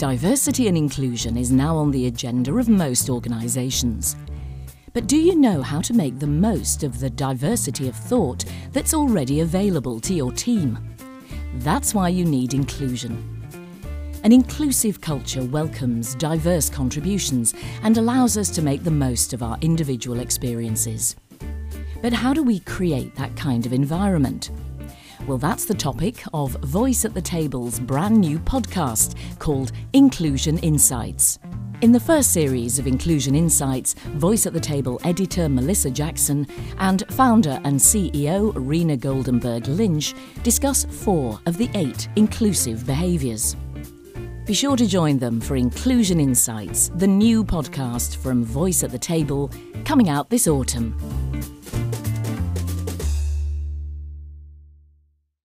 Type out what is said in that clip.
Diversity and inclusion is now on the agenda of most organisations. But do you know how to make the most of the diversity of thought that's already available to your team? That's why you need inclusion. An inclusive culture welcomes diverse contributions and allows us to make the most of our individual experiences. But how do we create that kind of environment? Well, that's the topic of Voice at the Table's brand new podcast called Inclusion Insights. In the first series of Inclusion Insights, Voice at the Table editor Melissa Jackson and founder and CEO Rina Goldenberg Lynch discuss four of the eight inclusive behaviours. Be sure to join them for Inclusion Insights, the new podcast from Voice at the Table, coming out this autumn.